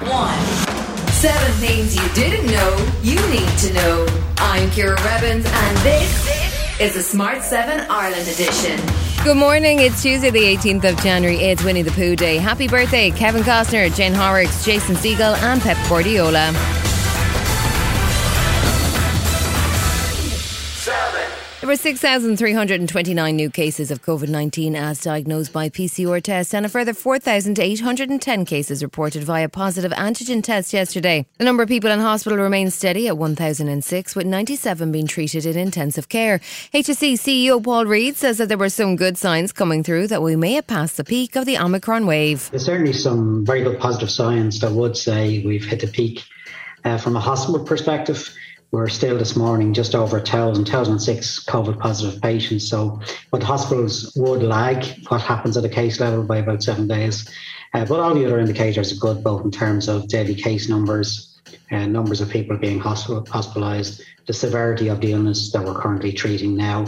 one. Seven things you didn't know you need to know. I'm Ciara Revins, and this is a Smart 7 Ireland edition. Good morning. It's Tuesday, the 18th of January. It's Winnie the Pooh Day. Happy birthday, Kevin Costner, Jane Horrocks, Jason Segel, and Pep Guardiola. There were 6,329 new cases of COVID 19 as diagnosed by PCR test, and a further 4,810 cases reported via positive antigen tests yesterday. The number of people in hospital remains steady at 1,006, with 97 being treated in intensive care. HSE CEO Paul Reid says that there were some good signs coming through that we may have passed the peak of the Omicron wave. There's certainly some very good positive signs that would say we've hit the peak. Uh, from a hospital perspective, we're still this morning just over 1,000, 1,006 COVID positive patients. So, but hospitals would lag what happens at a case level by about seven days. Uh, but all the other indicators are good, both in terms of daily case numbers, and uh, numbers of people being hospital, hospitalised, the severity of the illness that we're currently treating now,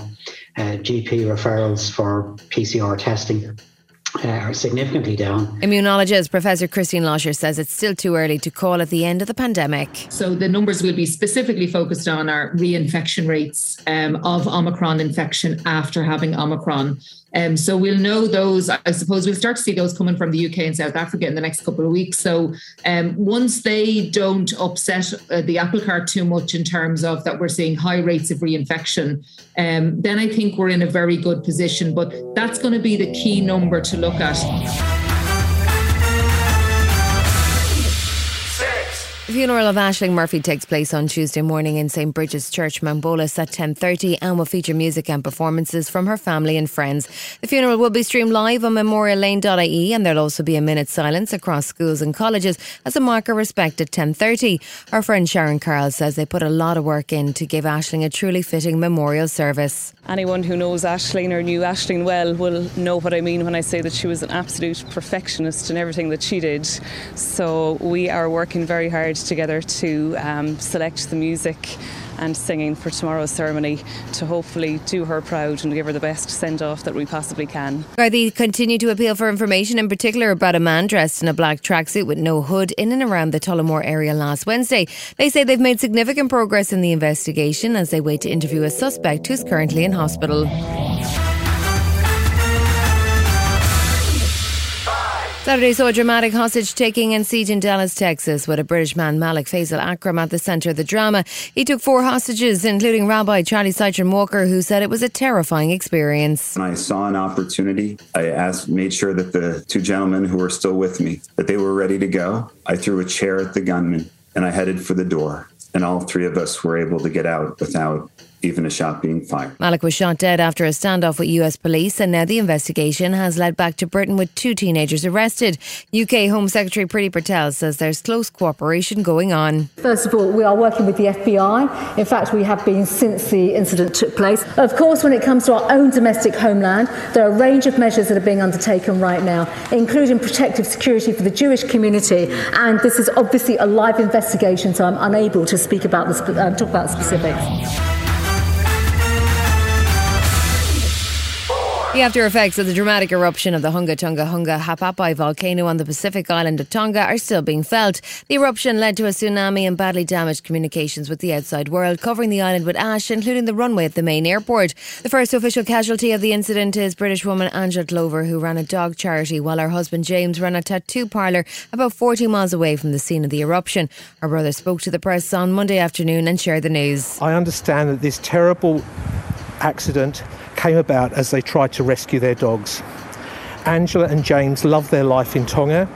uh, GP referrals for PCR testing uh, are significantly down. Immunologist Professor Christine Loscher says it's still too early to call at the end of the pandemic. So the numbers will be specifically focused on our reinfection rates um, of Omicron infection after having Omicron. Um, so we'll know those. I suppose we'll start to see those coming from the UK and South Africa in the next couple of weeks. So um, once they don't upset uh, the apple cart too much in terms of that we're seeing high rates of reinfection, um, then I think we're in a very good position. But that's going to be the key number to look at. Funeral of Ashling Murphy takes place on Tuesday morning in St Bridget's Church, Mountbolus at 10.30 and will feature music and performances from her family and friends. The funeral will be streamed live on memoriallane.ie and there'll also be a minute's silence across schools and colleges as a mark of respect at 10.30. Our friend Sharon Carl says they put a lot of work in to give Ashling a truly fitting memorial service. Anyone who knows Ashling or knew Ashling well will know what I mean when I say that she was an absolute perfectionist in everything that she did. So we are working very hard together to um, select the music and singing for tomorrow's ceremony to hopefully do her proud and give her the best send off that we possibly can. Gardaí continue to appeal for information, in particular about a man dressed in a black tracksuit with no hood in and around the Tullamore area last Wednesday. They say they've made significant progress in the investigation as they wait to interview a suspect who's currently in hospital. Saturday saw a dramatic hostage taking and siege in Dallas, Texas, with a British man, Malik Faisal Akram, at the centre of the drama. He took four hostages, including Rabbi Charlie Cytron Walker, who said it was a terrifying experience. I saw an opportunity, I asked, made sure that the two gentlemen who were still with me, that they were ready to go. I threw a chair at the gunman and I headed for the door. And all three of us were able to get out without even a shot being fired. Malik was shot dead after a standoff with US police, and now the investigation has led back to Britain with two teenagers arrested. UK Home Secretary Priti Patel says there's close cooperation going on. First of all, we are working with the FBI. In fact, we have been since the incident took place. Of course, when it comes to our own domestic homeland, there are a range of measures that are being undertaken right now, including protective security for the Jewish community. And this is obviously a live investigation, so I'm unable to speak about the, uh, talk about specifics. The after effects of the dramatic eruption of the Hunga Tonga Hunga Ha'apai volcano on the Pacific island of Tonga are still being felt. The eruption led to a tsunami and badly damaged communications with the outside world, covering the island with ash, including the runway at the main airport. The first official casualty of the incident is British woman Angela Glover, who ran a dog charity, while her husband James ran a tattoo parlour about 40 miles away from the scene of the eruption. Her brother spoke to the press on Monday afternoon and shared the news. I understand that this terrible accident came about as they tried to rescue their dogs. Angela and James loved their life in Tonga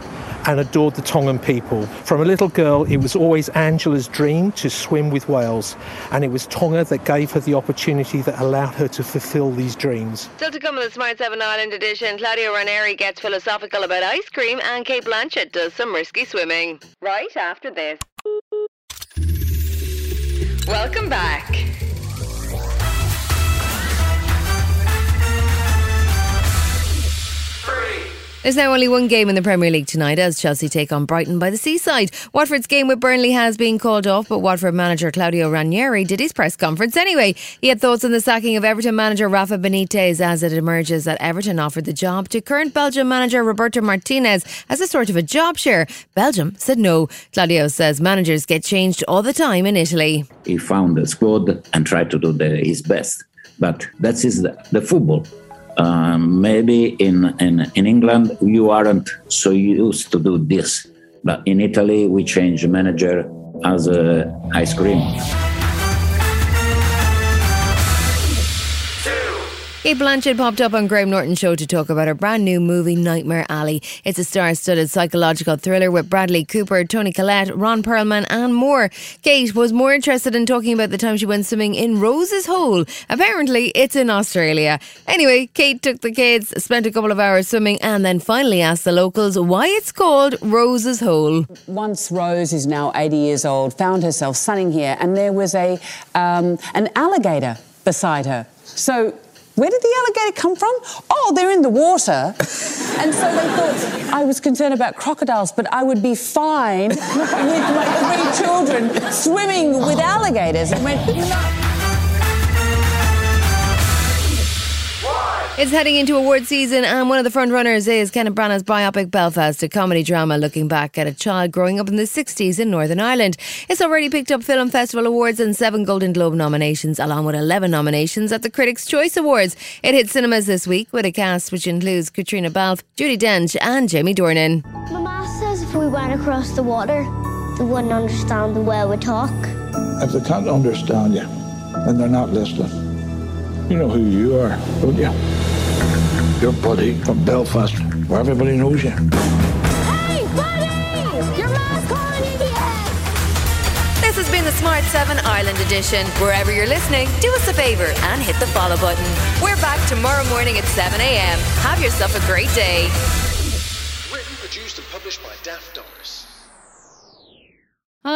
and adored the Tongan people. From a little girl, it was always Angela's dream to swim with whales, and it was Tonga that gave her the opportunity that allowed her to fulfill these dreams. Still to come in the Smart 7 Ireland edition, Claudio Ranieri gets philosophical about ice cream, and Cate Blanchett does some risky swimming. Right after this. Welcome back. There's now only one game in the Premier League tonight as Chelsea take on Brighton by the seaside. Watford's game with Burnley has been called off, but Watford manager Claudio Ranieri did his press conference anyway. He had thoughts on the sacking of Everton manager Rafa Benitez as it emerges that Everton offered the job to current Belgium manager Roberto Martinez as a sort of a job share. Belgium said no. Claudio says managers get changed all the time in Italy. He found the squad and tried to do the, his best. But that is the, the football. Um, maybe in, in, in England you aren't so used to do this, but in Italy we change manager as a ice cream. Cate Blanchett popped up on Graham Norton show to talk about her brand new movie, Nightmare Alley. It's a star studded psychological thriller with Bradley Cooper, Toni Collette, Ron Perlman, and more. Cate was more interested in talking about the time she went swimming in Rose's Hole. Apparently, it's in Australia. Anyway, Cate took the kids, spent a couple of hours swimming, and then finally asked the locals why it's called Rose's Hole. Once Rose is now 80 years old, found herself sunning here, and there was a um, an alligator beside her. So where did the alligator come from? Oh, they're in the water. and so they thought I was concerned about crocodiles, but I would be fine with my three children swimming with alligators. And went, It's heading into award season, and one of the front runners is Kenneth Branagh's biopic Belfast, a comedy drama looking back at a child growing up in the 60s in Northern Ireland. It's already picked up Film Festival awards and seven Golden Globe nominations, along with 11 nominations at the Critics' Choice Awards. It hit cinemas this week with a cast which includes Caitríona Balfe, Judi Dench, and Jamie Dornan. Mama says if we went across the water, they wouldn't understand the way we talk. If they can't understand you, then they're not listening. You know who you are, don't you? Your buddy from Belfast, where everybody knows you. Hey, buddy! Your mom's calling you This has been the Smart 7 Ireland edition. Wherever you're listening, do us a favour and hit the follow button. We're back tomorrow morning at 7 a.m. Have yourself a great day. Written, produced, and published by Daft Doris.